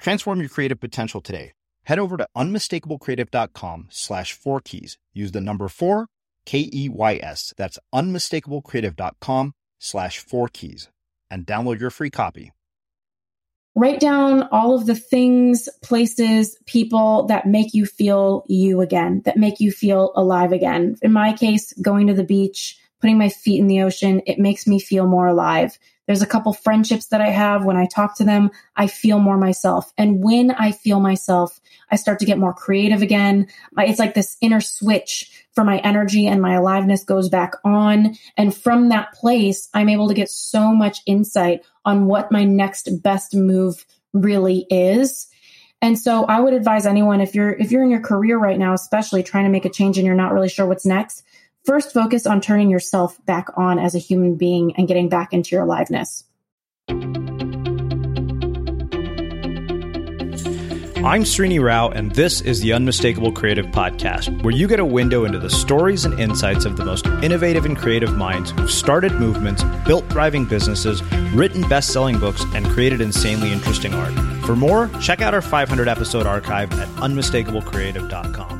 Transform your creative potential today. Head over to unmistakablecreative.com slash four keys. Use the number four, K E Y S. That's unmistakablecreative.com slash four keys and download your free copy. Write down all of the things, places, people that make you feel you again, that make you feel alive again. In my case, going to the beach, putting my feet in the ocean, it makes me feel more alive. There's a couple friendships that I have. When I talk to them, I feel more myself. And when I feel myself, I start to get more creative again. It's like this inner switch for my energy and my aliveness goes back on. And from that place, I'm able to get so much insight on what my next best move really is. And so I would advise anyone if you're if you're in your career right now, especially trying to make a change and you're not really sure what's next, First, focus on turning yourself back on as a human being and getting back into your aliveness. I'm Srini Rao, and this is the Unmistakable Creative Podcast, where you get a window into the stories and insights of the most innovative and creative minds who've started movements, built thriving businesses, written best selling books, and created insanely interesting art. For more, check out our 500 episode archive at unmistakablecreative.com.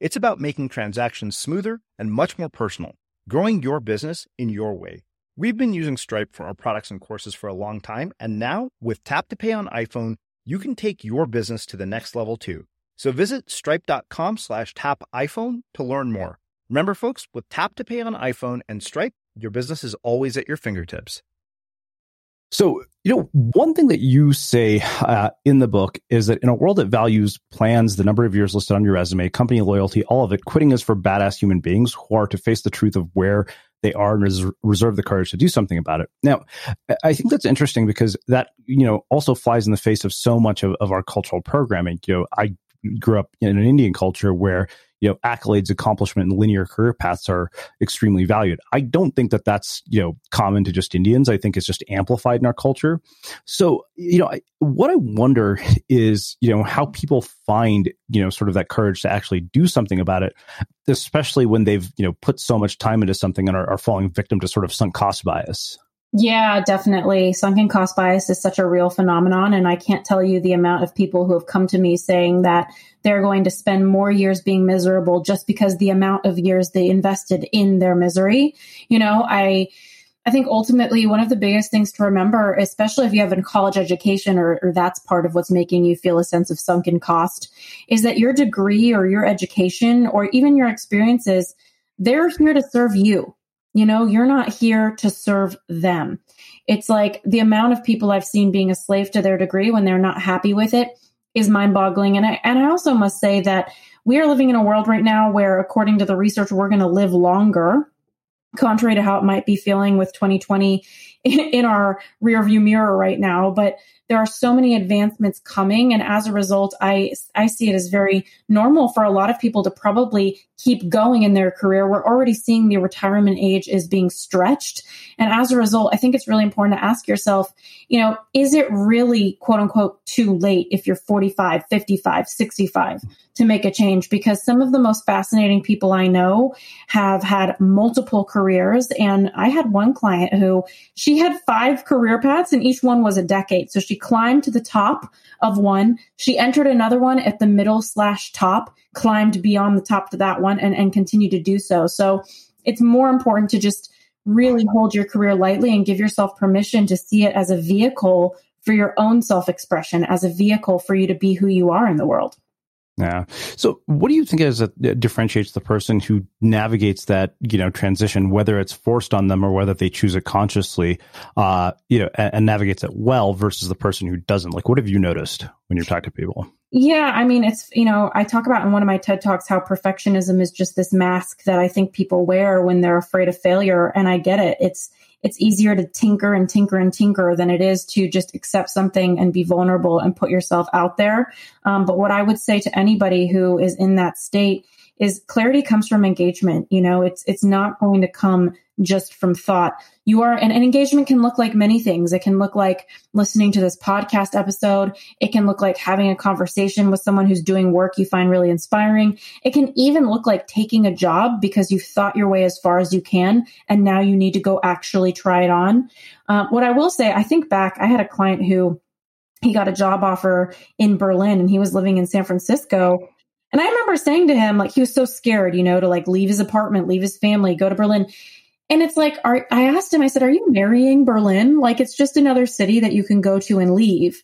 It's about making transactions smoother and much more personal, growing your business in your way. We've been using Stripe for our products and courses for a long time, and now with Tap to Pay on iPhone, you can take your business to the next level too. So visit stripe.com slash tap iPhone to learn more. Remember, folks, with Tap to Pay on iPhone and Stripe, your business is always at your fingertips. So, you know, one thing that you say uh, in the book is that in a world that values plans, the number of years listed on your resume, company loyalty, all of it, quitting is for badass human beings who are to face the truth of where they are and res- reserve the courage to do something about it. Now, I think that's interesting because that, you know, also flies in the face of so much of, of our cultural programming. You know, I grew up in an Indian culture where you know accolades accomplishment and linear career paths are extremely valued. I don't think that that's you know common to just indians. I think it's just amplified in our culture. So you know I, what i wonder is you know how people find you know sort of that courage to actually do something about it especially when they've you know put so much time into something and are, are falling victim to sort of sunk cost bias yeah, definitely. Sunken cost bias is such a real phenomenon. And I can't tell you the amount of people who have come to me saying that they're going to spend more years being miserable just because the amount of years they invested in their misery. You know, I, I think ultimately one of the biggest things to remember, especially if you have a college education or, or that's part of what's making you feel a sense of sunken cost, is that your degree or your education or even your experiences, they're here to serve you you know, you're not here to serve them. It's like the amount of people I've seen being a slave to their degree when they're not happy with it is mind boggling. And I, and I also must say that we are living in a world right now where, according to the research, we're going to live longer, contrary to how it might be feeling with 2020 in our rearview mirror right now. But there are so many advancements coming. And as a result, I, I see it as very normal for a lot of people to probably keep going in their career. We're already seeing the retirement age is being stretched. And as a result, I think it's really important to ask yourself, you know, is it really quote unquote too late if you're 45, 55, 65 to make a change? Because some of the most fascinating people I know have had multiple careers. And I had one client who she had five career paths and each one was a decade. So she climbed to the top of one. She entered another one at the middle slash top, climbed beyond the top to that one and, and continued to do so. So it's more important to just really hold your career lightly and give yourself permission to see it as a vehicle for your own self expression, as a vehicle for you to be who you are in the world. Yeah. So, what do you think is that differentiates the person who navigates that you know transition, whether it's forced on them or whether they choose it consciously, uh, you know, and, and navigates it well versus the person who doesn't? Like, what have you noticed when you're talking to people? Yeah, I mean, it's, you know, I talk about in one of my TED Talks how perfectionism is just this mask that I think people wear when they're afraid of failure. And I get it. It's, it's easier to tinker and tinker and tinker than it is to just accept something and be vulnerable and put yourself out there. Um, but what I would say to anybody who is in that state is clarity comes from engagement. You know, it's, it's not going to come just from thought. You are, and an engagement can look like many things. It can look like listening to this podcast episode. It can look like having a conversation with someone who's doing work you find really inspiring. It can even look like taking a job because you've thought your way as far as you can. And now you need to go actually try it on. Um, what I will say, I think back, I had a client who he got a job offer in Berlin and he was living in San Francisco. And I remember saying to him, like, he was so scared, you know, to like leave his apartment, leave his family, go to Berlin. And it's like, are, I asked him, I said, are you marrying Berlin? Like, it's just another city that you can go to and leave.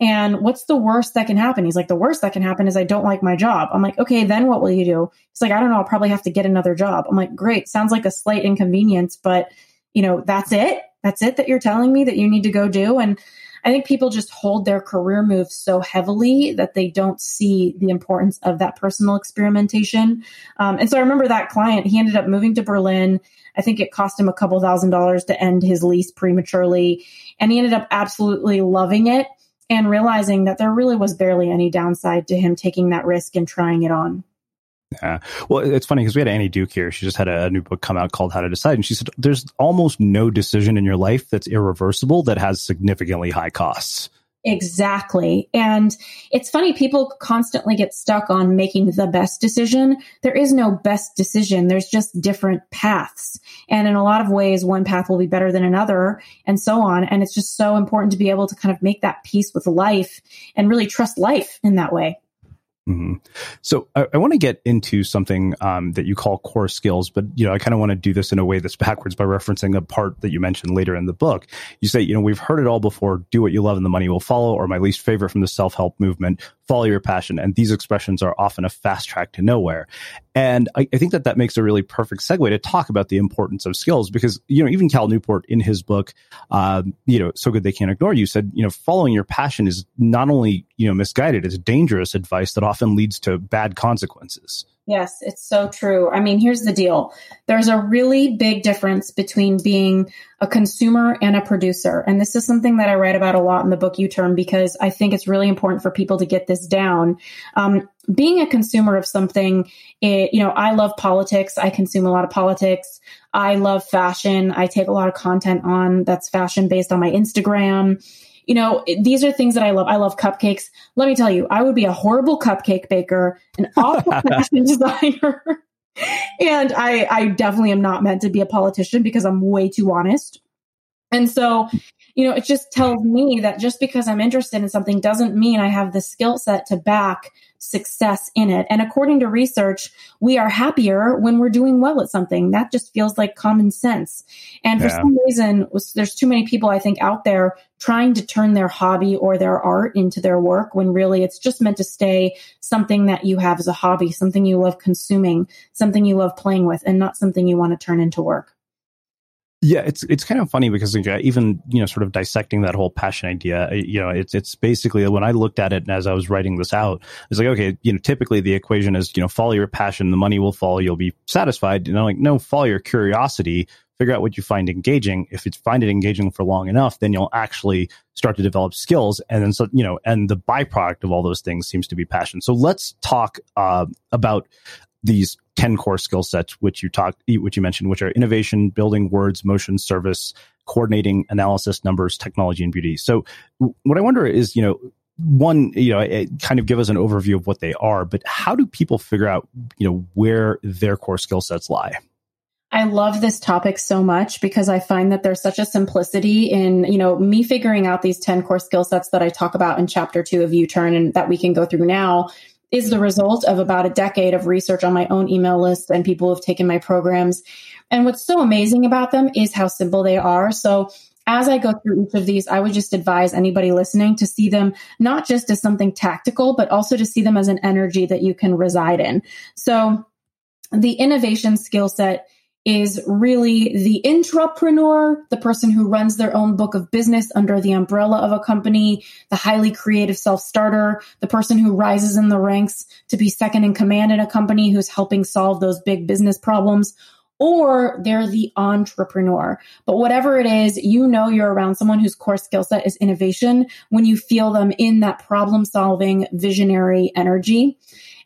And what's the worst that can happen? He's like, the worst that can happen is I don't like my job. I'm like, okay, then what will you do? He's like, I don't know. I'll probably have to get another job. I'm like, great. Sounds like a slight inconvenience, but you know, that's it. That's it that you're telling me that you need to go do. And I think people just hold their career moves so heavily that they don't see the importance of that personal experimentation. Um, and so I remember that client, he ended up moving to Berlin. I think it cost him a couple thousand dollars to end his lease prematurely. And he ended up absolutely loving it and realizing that there really was barely any downside to him taking that risk and trying it on. Yeah. Well, it's funny because we had Annie Duke here. She just had a, a, new book come out called How to Decide. And she said, there's almost no decision in your life that's irreversible that has significantly high costs. Exactly. And it's funny, people constantly get stuck on making the best decision. There is no best decision. There's just different paths. And in a lot of ways, one path will be better than another and so on. And it's just so important to be able to kind of make that peace with life and really trust life in that way. Mm-hmm. So I, I want to get into something um, that you call core skills, but you know I kind of want to do this in a way that's backwards by referencing a part that you mentioned later in the book. You say, you know, we've heard it all before: "Do what you love, and the money will follow." Or my least favorite from the self help movement: "Follow your passion." And these expressions are often a fast track to nowhere. And I, I, think that that makes a really perfect segue to talk about the importance of skills because, you know, even Cal Newport in his book, uh, you know, So Good They Can't Ignore You said, you know, following your passion is not only, you know, misguided, it's dangerous advice that often leads to bad consequences. Yes, it's so true. I mean, here's the deal. There's a really big difference between being a consumer and a producer. And this is something that I write about a lot in the book You Turn because I think it's really important for people to get this down. Um, being a consumer of something, it, you know, I love politics. I consume a lot of politics. I love fashion. I take a lot of content on that's fashion based on my Instagram you know, these are things that I love. I love cupcakes. Let me tell you, I would be a horrible cupcake baker, an awful fashion designer. and I, I definitely am not meant to be a politician because I'm way too honest. And so, you know, it just tells me that just because I'm interested in something doesn't mean I have the skill set to back success in it. And according to research, we are happier when we're doing well at something. That just feels like common sense. And for yeah. some reason, there's too many people I think out there trying to turn their hobby or their art into their work when really it's just meant to stay something that you have as a hobby, something you love consuming, something you love playing with, and not something you want to turn into work. Yeah, it's it's kind of funny because even you know sort of dissecting that whole passion idea, you know, it's it's basically when I looked at it as I was writing this out, it's like okay, you know, typically the equation is you know follow your passion, the money will follow, you'll be satisfied. You know, like no, follow your curiosity, figure out what you find engaging. If you find it engaging for long enough, then you'll actually start to develop skills, and then so you know, and the byproduct of all those things seems to be passion. So let's talk uh, about these 10 core skill sets, which you talked, which you mentioned, which are innovation, building words, motion, service, coordinating, analysis, numbers, technology, and beauty. So what I wonder is, you know, one, you know, it kind of give us an overview of what they are, but how do people figure out, you know, where their core skill sets lie? I love this topic so much because I find that there's such a simplicity in, you know, me figuring out these 10 core skill sets that I talk about in chapter two of You Turn and that we can go through now is the result of about a decade of research on my own email list and people who have taken my programs. And what's so amazing about them is how simple they are. So as I go through each of these, I would just advise anybody listening to see them not just as something tactical, but also to see them as an energy that you can reside in. So the innovation skill set is really the intrapreneur, the person who runs their own book of business under the umbrella of a company, the highly creative self-starter, the person who rises in the ranks to be second in command in a company who's helping solve those big business problems, or they're the entrepreneur. But whatever it is, you know you're around someone whose core skill set is innovation when you feel them in that problem solving visionary energy.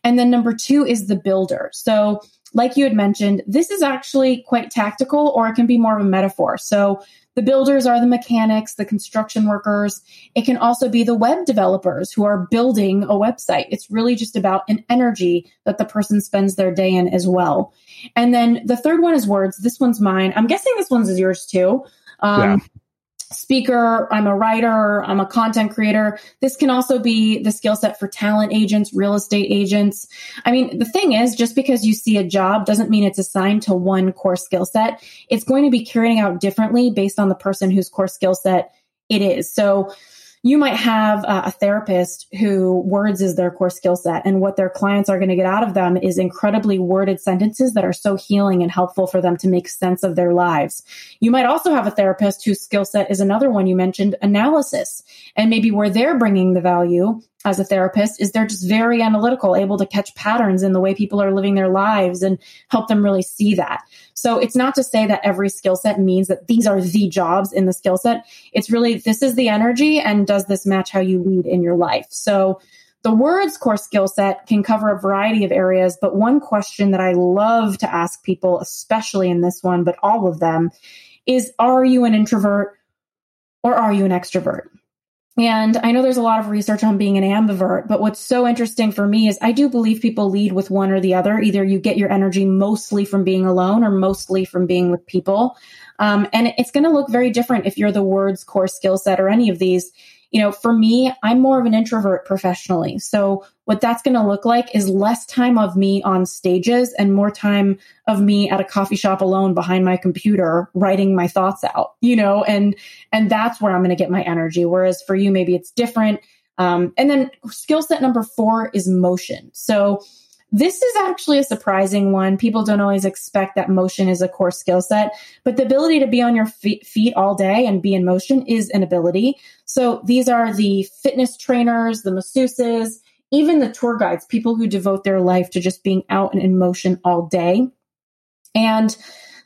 And then number two is the builder. So like you had mentioned, this is actually quite tactical or it can be more of a metaphor. So the builders are the mechanics, the construction workers. It can also be the web developers who are building a website. It's really just about an energy that the person spends their day in as well. And then the third one is words. This one's mine. I'm guessing this one's yours too. Um, yeah speaker, I'm a writer, I'm a content creator. This can also be the skill set for talent agents, real estate agents. I mean, the thing is, just because you see a job doesn't mean it's assigned to one core skill set. It's going to be carrying out differently based on the person whose core skill set it is. So, you might have a, therapist who words is their core skill set and what their clients are going to get out of them is incredibly worded sentences that are so healing and helpful for them to make sense of their lives. You might also have a therapist whose skill set is another one you mentioned, analysis, and maybe where they're bringing the value as a therapist is they're just very analytical, able to catch patterns in the way people are living their lives and help them really see that. So it's not to say that every skill set means that these are the jobs in the skill set. It's really, this is the energy and does this match how you lead in your life? So the words core skill set can cover a variety of areas, but one question that I love to ask people, especially in this one, but all of them is, are you an introvert or are you an extrovert? And I know there's a lot of research on being an ambivert, but what's so interesting for me is I do believe people lead with one or the other. Either you get your energy mostly from being alone or mostly from being with people. Um, and it's going to look very different if you're the words core skill set or any of these you know, for me, I'm more of an introvert professionally. So what that's going to look like is less time of me on stages and more time of me at a coffee shop alone behind my computer writing my thoughts out, you know, and, and that's where I'm going to get my energy. Whereas for you, maybe it's different. Um, and then skill set number four is motion. So this is actually a surprising one. People don't always expect that motion is a core skill set, but the ability to be on your feet all day and be in motion is an ability. So these are the fitness trainers, the masseuses, even the tour guides, people who devote their life to just being out and in motion all day. And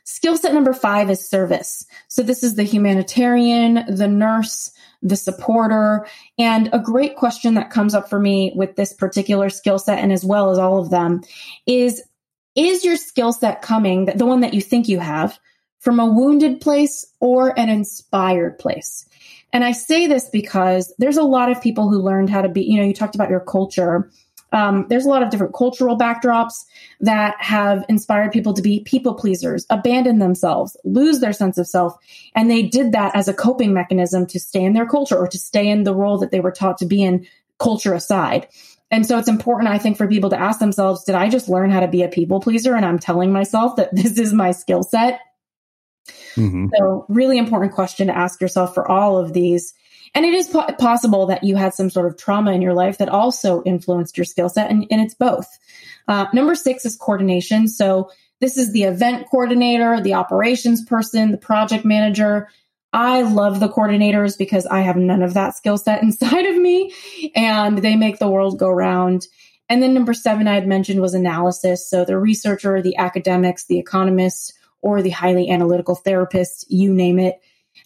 skill set number five is service. So this is the humanitarian, the nurse, the supporter. And a great question that comes up for me with this particular skill set and as well as all of them is, is your skill set coming, the one that you think you have, from a wounded place or an inspired place? And I say this because there's a lot of people who learned how to be, you know, you talked about your culture um, there's a lot of different cultural backdrops that have inspired people to be people pleasers, abandon themselves, lose their sense of self. And they did that as a coping mechanism to stay in their culture or to stay in the role that they were taught to be in, culture aside. And so it's important, I think, for people to ask themselves, did I just learn how to be a people pleaser? And I'm telling myself that this is my skill set. Mm-hmm. So, really important question to ask yourself for all of these. And it is po- possible that you had some sort of trauma in your life that also influenced your skill set, and, and, it's both. Uh, number six is coordination. So this is the event coordinator, the operations person, the project manager. I love the coordinators because I have none of that skill set inside of me, and they make the world go round. And then number seven I had mentioned was analysis. So the researcher, the academics, the economists, or the highly analytical therapist, you name it.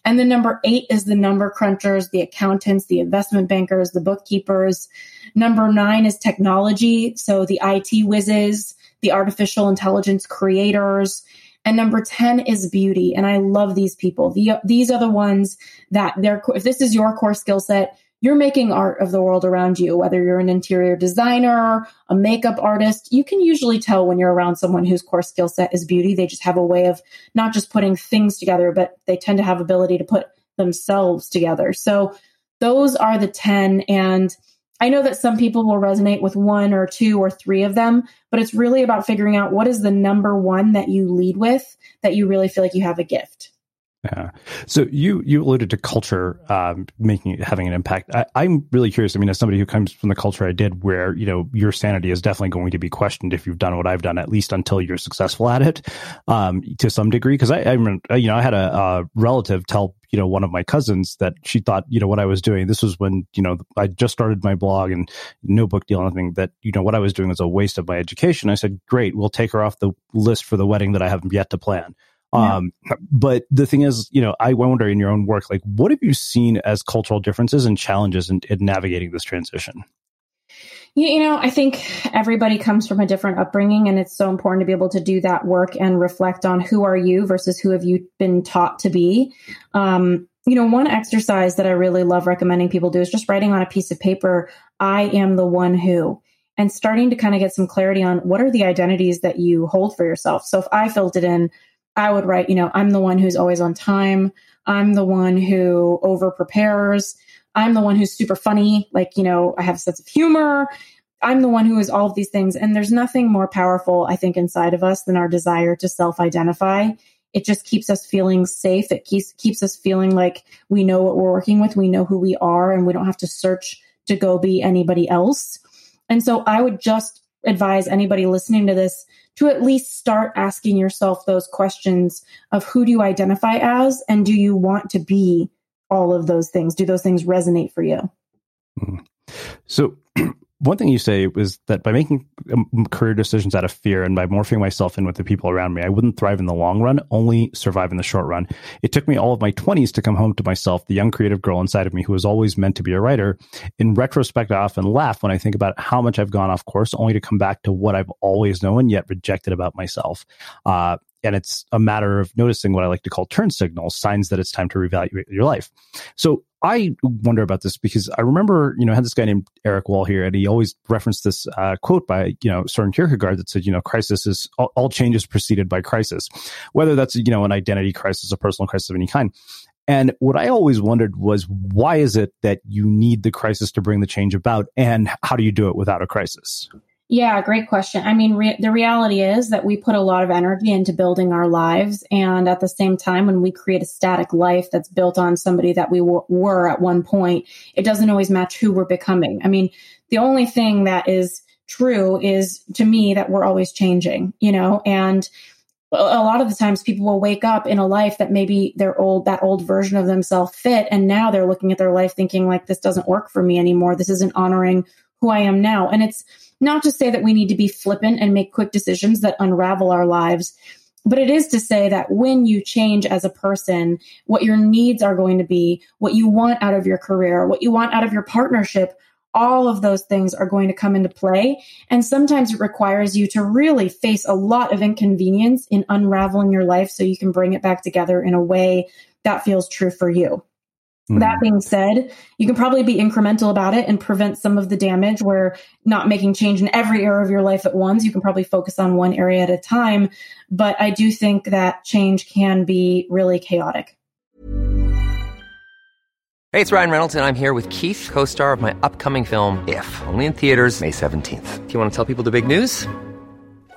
And then number eight is the number crunchers, the accountants, the investment bankers, the bookkeepers. Number nine is technology. So the IT whizzes, the artificial intelligence creators. And number 10 is beauty. And I love these people. The, these are the ones that they're, if this is your core skill set, you're making art of the world around you, whether you're an interior designer, a makeup artist, you can usually tell when you're around someone whose core skill set is beauty. They just have a way of not just putting things together, but they tend to have ability to put themselves together. So those are the 10 and I know that some people will resonate with one or two or three of them, but it's really about figuring out what is the number one that you lead with that you really feel like you have a gift. Yeah. So you you alluded to culture um, making having an impact. I, am really curious. I mean, as somebody who comes from the culture I did, where you know your sanity is definitely going to be questioned if you've done what I've done, at least until you're successful at it, um, to some degree. Because I, I, you know, I had a, a relative tell you know one of my cousins that she thought you know what I was doing. This was when you know I just started my blog and no book deal, nothing. That you know what I was doing was a waste of my education. I said, great, we'll take her off the list for the wedding that I have yet to plan. Um, but the thing is, you know, I wonder in your own work, like, what have you seen as cultural differences and challenges in, in navigating this transition? You know, I think everybody comes from a different upbringing, and it's so important to be able to do that work and reflect on who are you versus who have you been taught to be. Um, you know, one exercise that I really love recommending people do is just writing on a piece of paper, I am the one who, and starting to kind of get some clarity on what are the identities that you hold for yourself. So if I filled it in, I would write, you know, I'm the one who's always on time. I'm the one who over prepares. I'm the one who's super funny. Like, you know, I have a sense of humor. I'm the one who is all of these things. And there's nothing more powerful, I think, inside of us than our desire to self identify it just keeps us feeling safe. It keeps, keeps us feeling like we know what we're working with. We know who we are and we don't have to search to go be anybody else. And so I would just advise anybody listening to this to at least start asking yourself those questions of who do you identify as and do you want to be all of those things? Do those things resonate for you? Mm-hmm. So one thing you say was that by making um, career decisions out of fear and by morphing myself in with the people around me, I wouldn't thrive in the long run, only survive in the short run. It took me all of my 20s to come home to myself, the young creative girl inside of me who was always meant to be a writer. In retrospect, I often laugh when I think about how much I've gone off course, only to come back to what I've always known yet rejected about myself. Uh, and it's a matter of noticing what I like to call turn signals, signs that it's time to reevaluate your life. So I wonder about this because I remember, you know, I had this guy named Eric Wall here, and he always referenced this uh, quote by, you know, Soren Kierkegaard that said, you know, crisis is all, all preceded by crisis, whether that's, you know, an identity crisis, a personal crisis of any kind. And what I always wondered was why is it that you need the crisis to bring the change about, and how do you do it without a crisis? Yeah, great question. I mean, re- the reality is that we put a lot of energy into building our lives. And at the same time, when we create a static life that's built on somebody that we w- were at one point, it doesn't always match who we're becoming. I mean, the only thing that is true is to me that we're always changing, you know, and a lot of the times people will wake up in a life that maybe their old that old version of themselves fit and now they're looking at their life thinking like this doesn't work for me anymore this isn't honoring who i am now and it's not to say that we need to be flippant and make quick decisions that unravel our lives, but it is to say that when you change as a person, what your needs are going to be, what you want out of your career, what you want out of your partnership, all of those things are going to come into play. And sometimes it requires you to really face a lot of inconvenience in unraveling your life so you can bring it back together in a way that feels true for you. That hmm. being said, you can probably be incremental about it and prevent some of the damage where not making change in every area of your life at once. You can probably focus on one area at a time. But I do think that change can be really chaotic. Hey, it's Ryan Reynolds, and I'm here with Keith, co star of my upcoming film, If, only in theaters, May 17th. Do you want to tell people the big news?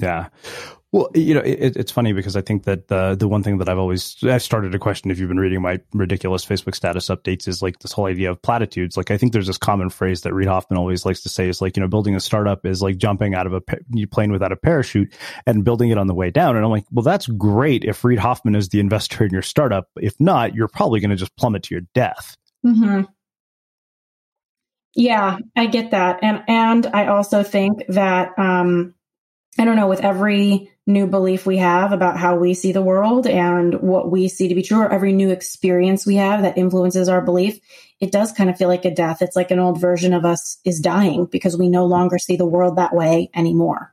Yeah. Well, you know, it, it's funny because I think that the the one thing that I've always I've started to question if you've been reading my ridiculous Facebook status updates is like this whole idea of platitudes. Like I think there's this common phrase that Reid Hoffman always likes to say is like you know building a startup is like jumping out of a plane without a parachute and building it on the way down. And I'm like, well, that's great if Reid Hoffman is the investor in your startup. If not, you're probably going to just plummet to your death. Mm-hmm. Yeah, I get that, and and I also think that. um I don't know, with every new belief we have about how we see the world and what we see to be true, or every new experience we have that influences our belief, it does kind of feel like a death. It's like an old version of us is dying because we no longer see the world that way anymore.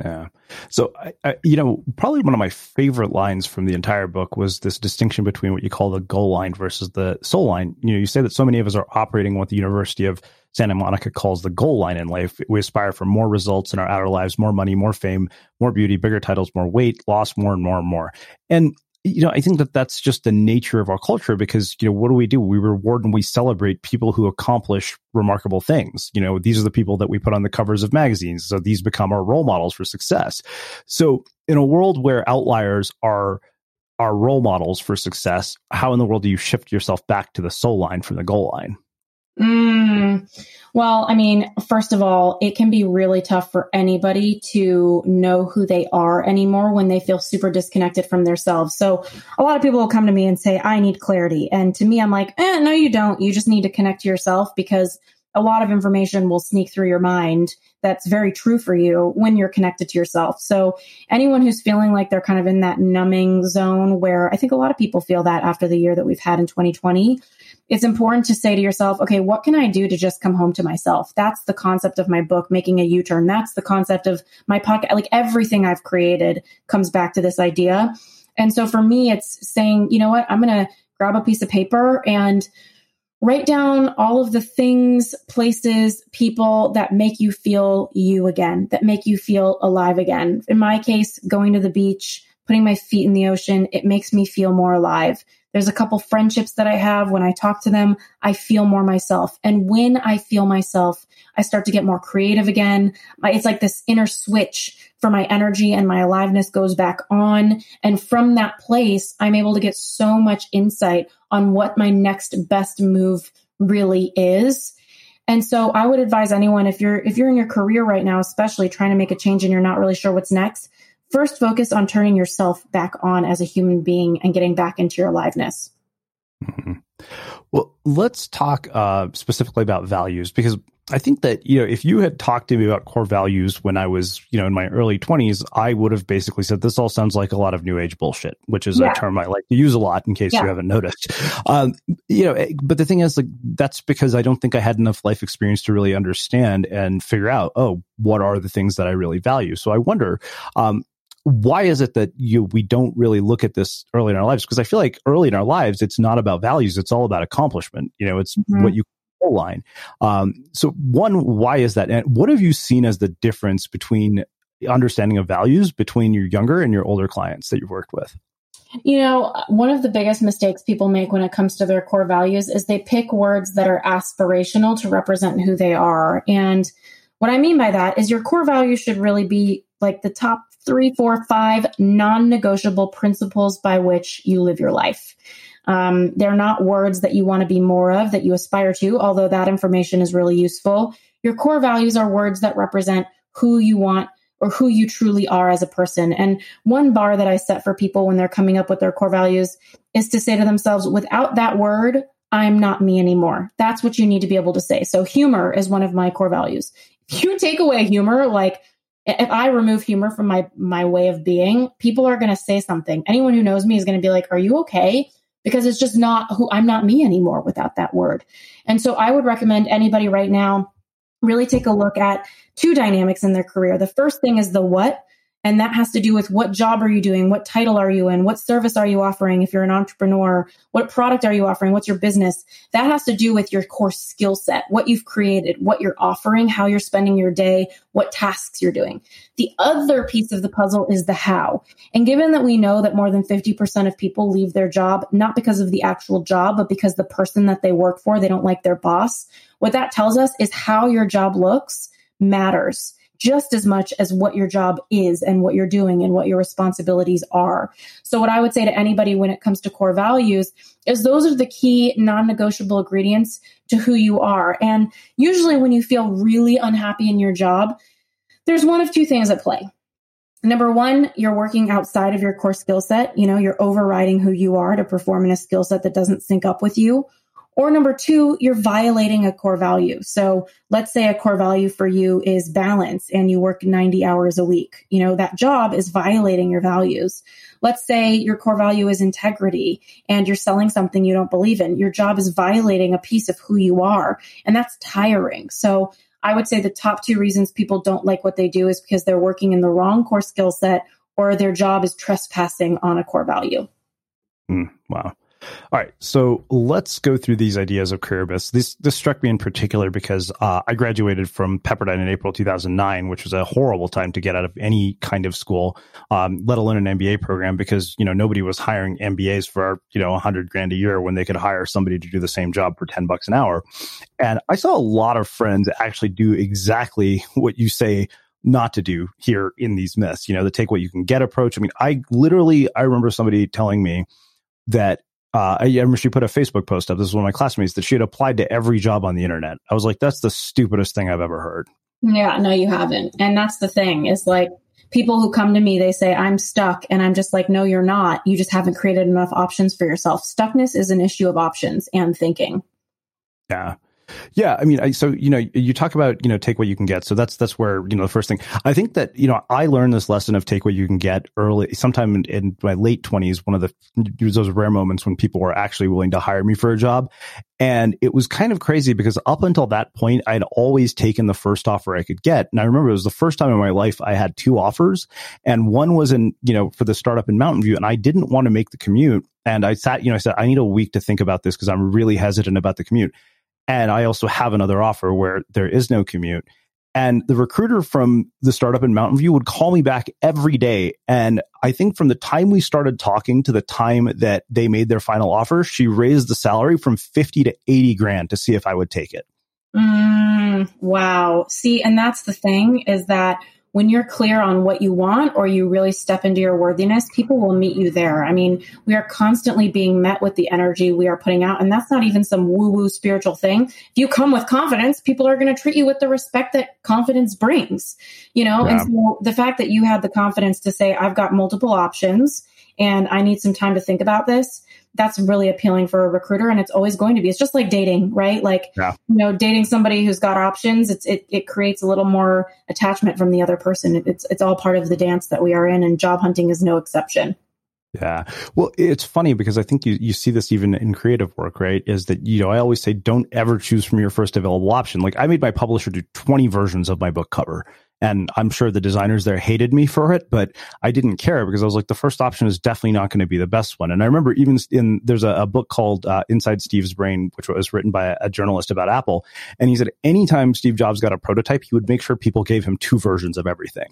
Yeah. So, I, I, you know, probably one of my favorite lines from the entire book was this distinction between what you call the goal line versus the soul line. You know, you say that so many of us are operating what the University of Santa Monica calls the goal line in life. We aspire for more results in our outer lives, more money, more fame, more beauty, bigger titles, more weight, loss, more and more and more. And you know, I think that that's just the nature of our culture because, you know, what do we do? We reward and we celebrate people who accomplish remarkable things. You know, these are the people that we put on the covers of magazines. So these become our role models for success. So in a world where outliers are are role models for success, how in the world do you shift yourself back to the soul line from the goal line? Mm, well, I mean, first of all, it can be really tough for anybody to know who they are anymore when they feel super disconnected from themselves. So a lot of people will come to me and say, I need clarity. And to me, I'm like, eh, no, you don't. You just need to connect to yourself because a lot of information will sneak through your mind that's very true for you when you're connected to yourself. So anyone who's feeling like they're kind of in that numbing zone where I think a lot of people feel that after the year that we've had in 2020, it's important to say to yourself, okay, what can I do to just come home to myself? That's the concept of my book, Making a U Turn. That's the concept of my podcast. Like everything I've created comes back to this idea. And so for me, it's saying, you know what, I'm going to grab a piece of paper and write down all of the things, places, people that make you feel you again, that make you feel alive again. In my case, going to the beach, putting my feet in the ocean, it makes me feel more alive. There's a couple friendships that I have. When I talk to them, I feel more myself. And when I feel myself, I start to get more creative again. It's like this inner switch for my energy and my aliveness goes back on. And from that place, I'm able to get so much insight on what my next best move really is. And so I would advise anyone if you're if you're in your career right now, especially trying to make a change and you're not really sure what's next, first focus on turning yourself back on as a human being and getting back into your aliveness. Mm-hmm. Well, let's talk uh, specifically about values because I think that you know if you had talked to me about core values when I was you know in my early twenties, I would have basically said this all sounds like a lot of new age bullshit, which is yeah. a term I like to use a lot in case yeah. you haven't noticed. Um, you know, eh, but the thing is, like that's because I don't think I had enough life experience to really understand and figure out, oh, what are the things that I really value. So I wonder, um, why is it that you we don't really look at this early in our lives? Because I feel like early in our lives, it's not about values; it's all about accomplishment. You know, it's mm-hmm. what you line. Um, so, one, why is that? And what have you seen as the difference between understanding of values between your younger and your older clients that you've worked with? You know, one of the biggest mistakes people make when it comes to their core values is they pick words that are aspirational to represent who they are. And what I mean by that is your core values should really be like the top three, four, five non negotiable principles by which you live your life. Um, they're not words that you want to be more of, that you aspire to, although that information is really useful. Your core values are words that represent who you want or who you truly are as a person. And one bar that I set for people when they're coming up with their core values is to say to themselves, without that word, I'm not me anymore. That's what you need to be able to say. So humor is one of my core values. If you take away humor, like if I remove humor from my my way of being, people are going to say something. Anyone who knows me is going to be like, "Are you okay?" Because it's just not who I'm not me anymore without that word. And so I would recommend anybody right now really take a look at two dynamics in their career. The first thing is the what. And that has to do with what job are you doing? What title are you in? What service are you offering? If you're an entrepreneur, what product are you offering? What's your business? That has to do with your core skill set, what you've created, what you're offering, how you're spending your day, what tasks you're doing. The other piece of the puzzle is the how. And given that we know that more than 50% of people leave their job, not because of the actual job, but because the person that they work for, they don't like their boss. What that tells us is how your job looks matters just as much as what your job is and what you're doing and what your responsibilities are. So what I would say to anybody when it comes to core values is those are the key non-negotiable ingredients to who you are. And usually when you feel really unhappy in your job, there's one of two things at play. Number one, you're working outside of your core skill set. You know, you're overriding who you are to perform in a skill set that doesn't sync up with you. Or number two, you're violating a core value. So let's say a core value for you is balance and you work 90 hours a week. You know, that job is violating your values. Let's say your core value is integrity and you're selling something you don't believe in. Your job is violating a piece of who you are and that's tiring. So I would say the top two reasons people don't like what they do is because they're working in the wrong core skill set or their job is trespassing on a core value. Mm, wow. All right, so let's go through these ideas of career myths. This this struck me in particular because uh, I graduated from Pepperdine in April 2009, which was a horrible time to get out of any kind of school, um, let alone an MBA program, because you know nobody was hiring MBAs for you know 100 grand a year when they could hire somebody to do the same job for 10 bucks an hour. And I saw a lot of friends actually do exactly what you say not to do here in these myths. You know, the take what you can get approach. I mean, I literally I remember somebody telling me that uh, I remember she put a Facebook post up. This is one of my classmates that she had applied to every job on the internet. I was like, that's the stupidest thing I've ever heard. Yeah, no, you haven't. And that's the thing is like people who come to me, they say, I'm stuck. And I'm just like, no, you're not. You just haven't created enough options for yourself. Stuckness is an issue of options and thinking. Yeah. Yeah, I mean, I, so you know, you talk about you know take what you can get. So that's that's where you know the first thing. I think that you know I learned this lesson of take what you can get early, sometime in, in my late twenties. One of the it was those rare moments when people were actually willing to hire me for a job, and it was kind of crazy because up until that point, I had always taken the first offer I could get. And I remember it was the first time in my life I had two offers, and one was in you know for the startup in Mountain View, and I didn't want to make the commute. And I sat, you know, I said, I need a week to think about this because I'm really hesitant about the commute. And I also have another offer where there is no commute. And the recruiter from the startup in Mountain View would call me back every day. And I think from the time we started talking to the time that they made their final offer, she raised the salary from 50 to 80 grand to see if I would take it. Mm, wow. See, and that's the thing is that when you're clear on what you want or you really step into your worthiness, people will meet you there. I mean, we are constantly being met with the energy we are putting out. And that's not even some woo woo spiritual thing. If you come with confidence, people are going to treat you with the respect that confidence brings, you know? Yeah. And so the fact that you had the confidence to say, I've got multiple options and I need some time to think about this that's really appealing for a recruiter and it's always going to be it's just like dating right like yeah. you know dating somebody who's got options it's it, it creates a little more attachment from the other person it's it's all part of the dance that we are in and job hunting is no exception yeah. Well, it's funny because I think you, you see this even in creative work, right? Is that, you know, I always say don't ever choose from your first available option. Like I made my publisher do 20 versions of my book cover and I'm sure the designers there hated me for it, but I didn't care because I was like, the first option is definitely not going to be the best one. And I remember even in, there's a, a book called uh, Inside Steve's Brain, which was written by a, a, journalist about Apple. And he said anytime Steve Jobs got a prototype, he would make sure people gave him two versions of everything.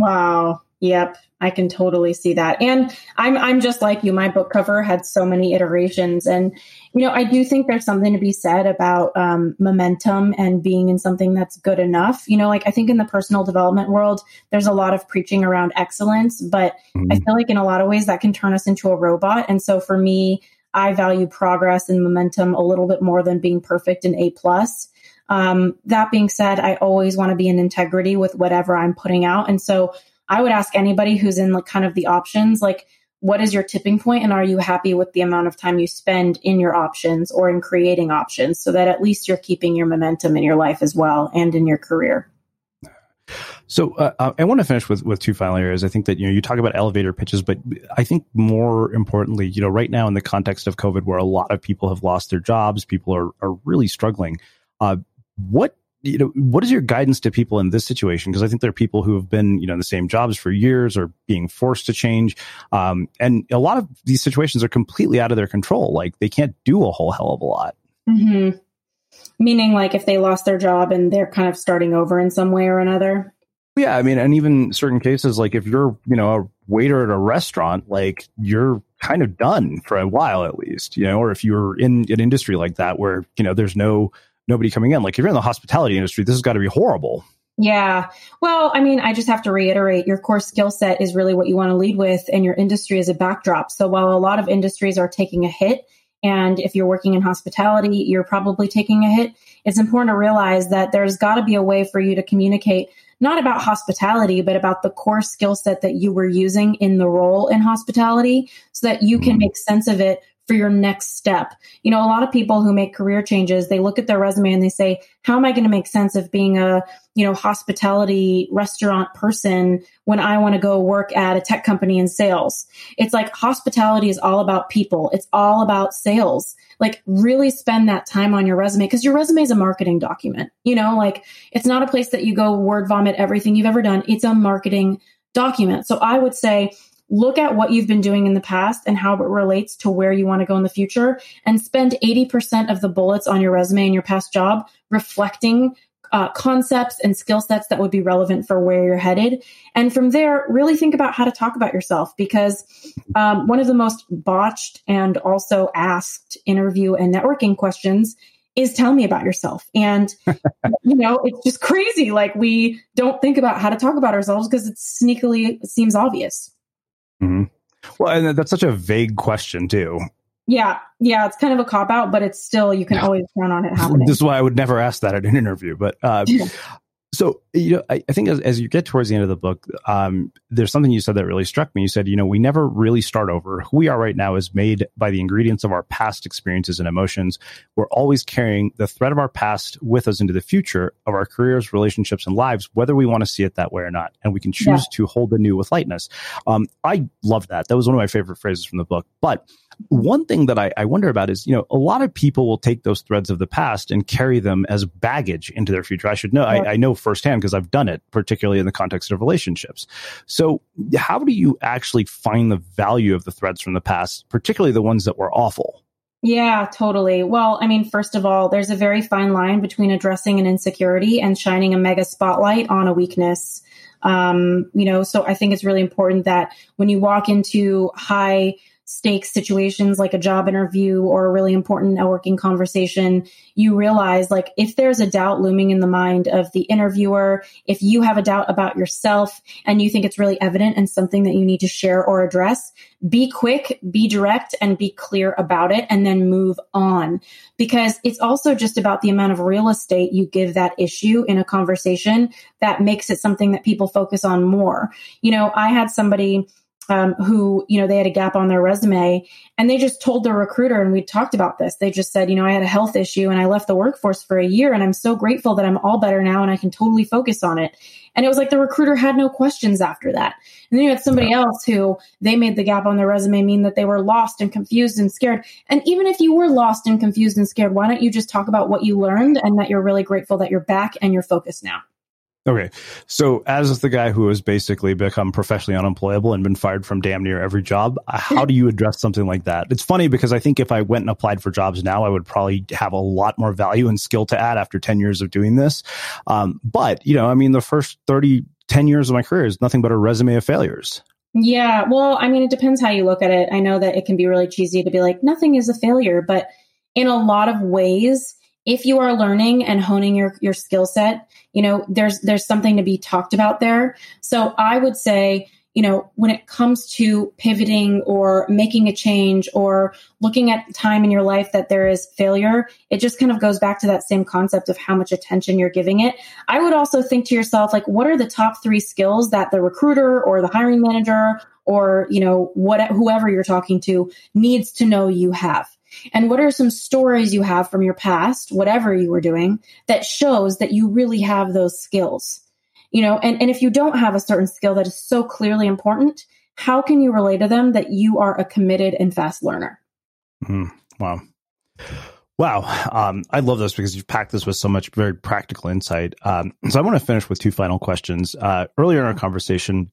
Wow. Yep, I can totally see that. And I'm I'm just like you. My book cover had so many iterations, and you know I do think there's something to be said about um, momentum and being in something that's good enough. You know, like I think in the personal development world, there's a lot of preaching around excellence, but mm-hmm. I feel like in a lot of ways that can turn us into a robot. And so for me, I value progress and momentum a little bit more than being perfect and A plus. Um, that being said, I always want to be in integrity with whatever I'm putting out, and so I would ask anybody who's in like kind of the options, like, what is your tipping point and are you happy with the amount of time you spend in your options or in creating options so that at least you're keeping your momentum in your life as well and in your career so uh, I want to finish with with two final areas. I think that you know you talk about elevator pitches, but I think more importantly, you know, right now in the context of COVID, where a lot of people have lost their jobs, people are are really struggling. Uh, what you know, what is your guidance to people in this situation? Because I think there are people who have been, you know, in the same jobs for years or being forced to change. Um, and a lot of these situations are completely out of their control. Like they can't do a whole hell of a lot. Mm-hmm. Meaning, like if they lost their job and they're kind of starting over in some way or another. Yeah, I mean, and even certain cases, like if you're, you know, a waiter at a restaurant, like you're kind of done for a while at least, you know, or if you're in an industry like that where, you know, there's no nobody coming in. Like if you're in the hospitality industry, this has got to be horrible. Yeah. Well, I mean, I just have to reiterate your core skill set is really what you want to lead with and your industry is a backdrop. So while a lot of industries are taking a hit, and if you're working in hospitality, you're probably taking a hit, it's important to realize that there's got to be a way for you to communicate not about hospitality, but about the core skill set that you were using in the role in hospitality so that you can mm-hmm. make sense of it for your next step. You know, a lot of people who make career changes, they look at their resume and they say, how am I going to make sense of being a, you know, hospitality restaurant person when I want to go work at a tech company in sales? It's like hospitality is all about people. It's all about sales. Like really spend that time on your resume because your resume is a marketing document. You know, like it's not a place that you go word vomit everything you've ever done. It's a marketing document. So I would say look at what you've been doing in the past and how it relates to where you want to go in the future and spend 80% of the bullets on your resume in your past job reflecting uh, concepts and skill sets that would be relevant for where you're headed. And from there, really think about how to talk about yourself because um, one of the most botched and also asked interview and networking questions is tell me about yourself. And, you know, it's just crazy. Like we don't think about how to talk about ourselves because it sneakily seems obvious. Mm-hmm. Well, and that's such a vague question too. Yeah, yeah, it's kind of a cop out, but it's still you can always count on it happening. This is why I would never ask that at an interview. But uh, so you know, I, I think as, as, you get towards the end of the book, um, there's something you said that really struck me. You said, you know, we never really start over. Who we are right now is made by the ingredients of our past experiences and emotions. We're always carrying the thread of our past with us into the future of our careers, relationships, and lives, whether we want to see it that way or not. And we can choose yeah. to hold the new with lightness. Um, I love that. That was one of my favorite phrases from the book. But one thing that I, I, wonder about is, you know, a lot of people will take those threads of the past and carry them as baggage into their future. I should know, yeah. I, I, know firsthand because I've done it, particularly in the context of relationships. So, how do you actually find the value of the threads from the past, particularly the ones that were awful? Yeah, totally. Well, I mean, first of all, there's a very fine line between addressing an insecurity and shining a mega spotlight on a weakness. Um, you know, so I think it's really important that when you walk into high stakes situations like a job interview or a really important networking conversation, you realize like if there's a doubt looming in the mind of the interviewer, if you have a doubt about yourself and you think it's really evident and something that you need to share or address, be quick, be direct and be clear about it and then move on because it's also just about the amount of real estate you give that issue in a conversation that makes it something that people focus on more. You know, I had somebody um, who, you know, they had a gap on their resume and they just told their recruiter, and we talked about this. They just said, you know, I had a health issue and I left the workforce for a year and I'm so grateful that I'm all better now and I can totally focus on it. And it was like the recruiter had no questions after that. And then you had somebody else who they made the gap on their resume mean that they were lost and confused and scared. And even if you were lost and confused and scared, why don't you just talk about what you learned and that you're really grateful that you're back and you're focused now? Okay. So, as the guy who has basically become professionally unemployable and been fired from damn near every job, how do you address something like that? It's funny because I think if I went and applied for jobs now, I would probably have a lot more value and skill to add after 10 years of doing this. Um, but, you know, I mean, the first 30, 10 years of my career is nothing but a resume of failures. Yeah. Well, I mean, it depends how you look at it. I know that it can be really cheesy to be like, nothing is a failure, but in a lot of ways, if you are learning and honing your, your skill set, you know, there's, there's something to be talked about there. So I would say, you know, when it comes to pivoting or making a change or looking at time in your life that there is failure, it just kind of goes back to that same concept of how much attention you're giving it. I would also think to yourself, like, what are the top three skills that the recruiter or the hiring manager or, you know, what, whoever you're talking to needs to know you have. And what are some stories you have from your past, whatever you were doing, that shows that you really have those skills? You know, and, and if you don't have a certain skill that is so clearly important, how can you relate to them that you are a committed and fast learner? Mm, wow. Wow. Um, I love this because you've packed this with so much very practical insight. Um, so I want to finish with two final questions. Uh, earlier in our conversation,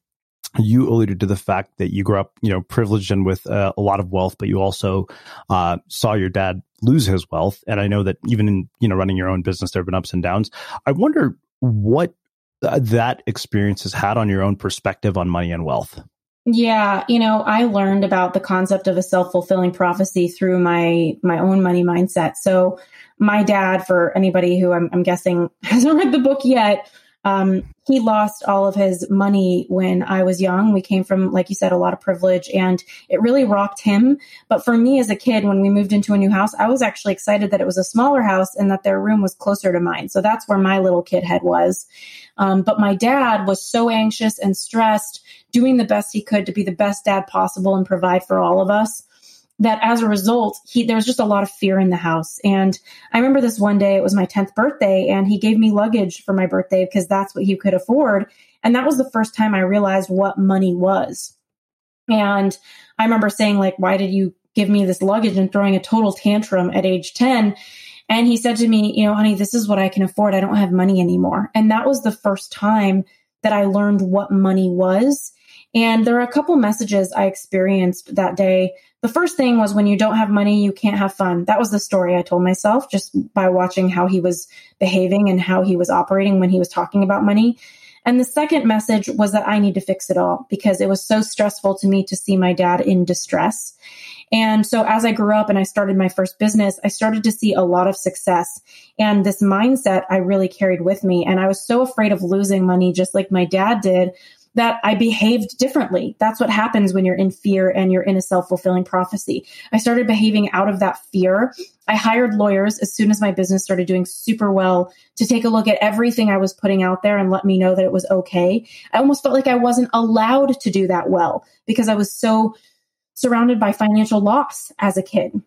you alluded to the fact that you grew up, you know, privileged and with uh, a lot of wealth, but you also uh, saw your dad lose his wealth. And I know that even in, you know, running your own business, there have been ups and downs. I wonder what uh, that experience has had on your own perspective on money and wealth. Yeah, you know, I learned about the concept of a self-fulfilling prophecy through my my own money mindset. So, my dad, for anybody who I'm, I'm guessing hasn't read the book yet, um, he lost all of his money when I was young. We came from, like you said, a lot of privilege and it really rocked him. But for me as a kid, when we moved into a new house, I was actually excited that it was a smaller house and that their room was closer to mine. So that's where my little kid head was. Um, but my dad was so anxious and stressed, doing the best he could to be the best dad possible and provide for all of us that as a result, he there was just a lot of fear in the house. And I remember this one day, it was my 10th birthday, and he gave me luggage for my birthday because that's what he could afford. And that was the first time I realized what money was. And I remember saying, like, why did you give me this luggage and throwing a total tantrum at age 10? And he said to me, you know, honey, this is what I can afford. I don't have money anymore. And that was the first time that I learned what money was. And there are a couple messages I experienced that day the first thing was when you don't have money, you can't have fun. That was the story I told myself just by watching how he was behaving and how he was operating when he was talking about money. And the second message was that I need to fix it all because it was so stressful to me to see my dad in distress. And so as I grew up and I started my first business, I started to see a lot of success. And this mindset I really carried with me. And I was so afraid of losing money, just like my dad did, that I behaved differently. That's what happens when you're in fear and you're in a self fulfilling prophecy. I started behaving out of that fear. I hired lawyers as soon as my business started doing super well to take a look at everything I was putting out there and let me know that it was okay. I almost felt like I wasn't allowed to do that well because I was so surrounded by financial loss as a kid.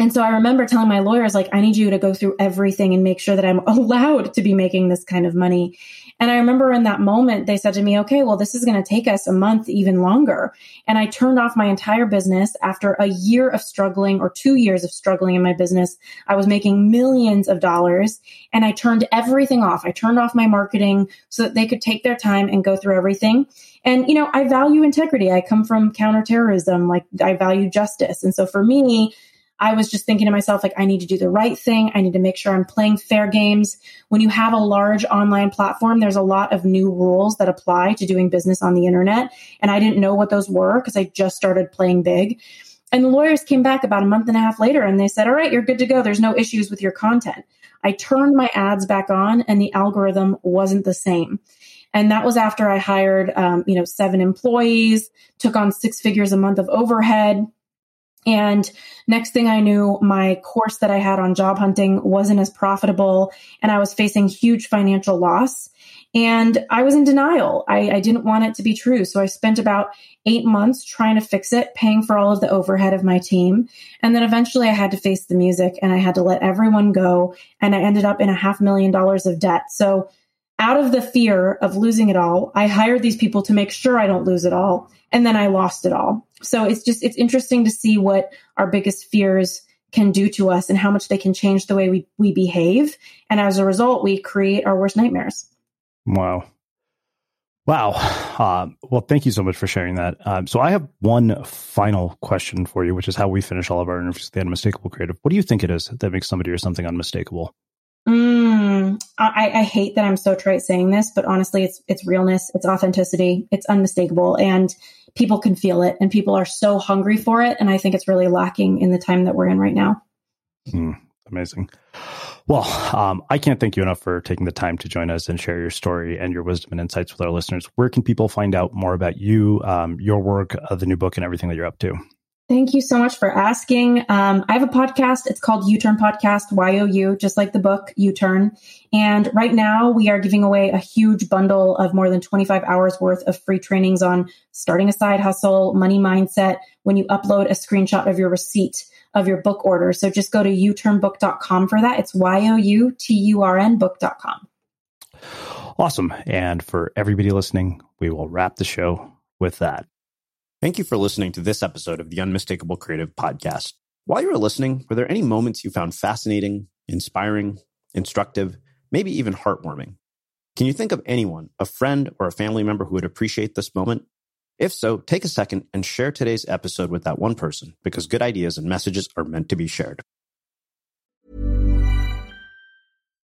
And so I remember telling my lawyers, like, I need you to go through everything and make sure that I'm allowed to be making this kind of money. And I remember in that moment, they said to me, okay, well, this is going to take us a month, even longer. And I turned off my entire business after a year of struggling or two years of struggling in my business. I was making millions of dollars and I turned everything off. I turned off my marketing so that they could take their time and go through everything. And, you know, I value integrity. I come from counterterrorism. Like I value justice. And so for me, I was just thinking to myself, like, I need to do the right thing. I need to make sure I'm playing fair games. When you have a large online platform, there's a lot of new rules that apply to doing business on the internet. And I didn't know what those were because I just started playing big. And the lawyers came back about a month and a half later and they said, all right, you're good to go. There's no issues with your content. I turned my ads back on and the algorithm wasn't the same. And that was after I hired, um, you know, seven employees, took on six figures a month of overhead, and next thing I knew, my course that I had on job hunting wasn't as profitable and I was facing huge financial loss. And I was in denial. I, I, didn't want it to be true. So I spent about eight months trying to fix it, paying for all of the overhead of my team. And then eventually I had to face the music and I had to let everyone go. And I ended up in a half million dollars of debt. So out of the fear of losing it all, I hired these people to make sure I don't lose it all. And then I lost it all. So it's just, it's interesting to see what our biggest fears can do to us and how much they can change the way we, we behave. And as a result, we create our worst nightmares. Wow. Wow. Uh, well, thank you so much for sharing that. Um, so I have one final question for you, which is how we finish all of our interviews with the Unmistakable Creative. What do you think it is that makes somebody or something unmistakable? Mm, I, I, hate that I'm so trite saying this, but honestly, it's it's realness, it's authenticity, it's unmistakable, and people can feel it, and people are so hungry for it, and I think it's really lacking in the time that we're in right now. Mm, amazing. Well, um, I can't thank you enough for taking the time to join us and share your story and your wisdom and insights with our listeners. Where can people find out more about you, um, your work, uh, the new book, and everything that you're up to? Thank you so much for asking. Um, I have a podcast. It's called You Turn Podcast, Y O U, just like the book You Turn. And right now we are giving away a huge bundle of more than 25 hours worth of free trainings on starting a side hustle, money mindset, when you upload a screenshot of your receipt of your book order. So just go to youturnbook.com for that. It's Y O U T U R N book.com. Awesome. And for everybody listening, we will wrap the show with that. Thank you for listening to this episode of the Unmistakable Creative Podcast. While you were listening, were there any moments you found fascinating, inspiring, instructive, maybe even heartwarming? Can you think of anyone, a friend or a family member who would appreciate this moment? If so, take a second and share today's episode with that one person because good ideas and messages are meant to be shared.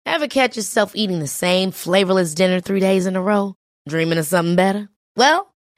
Ever catch yourself eating the same flavorless dinner three days in a row? Dreaming of something better? Well,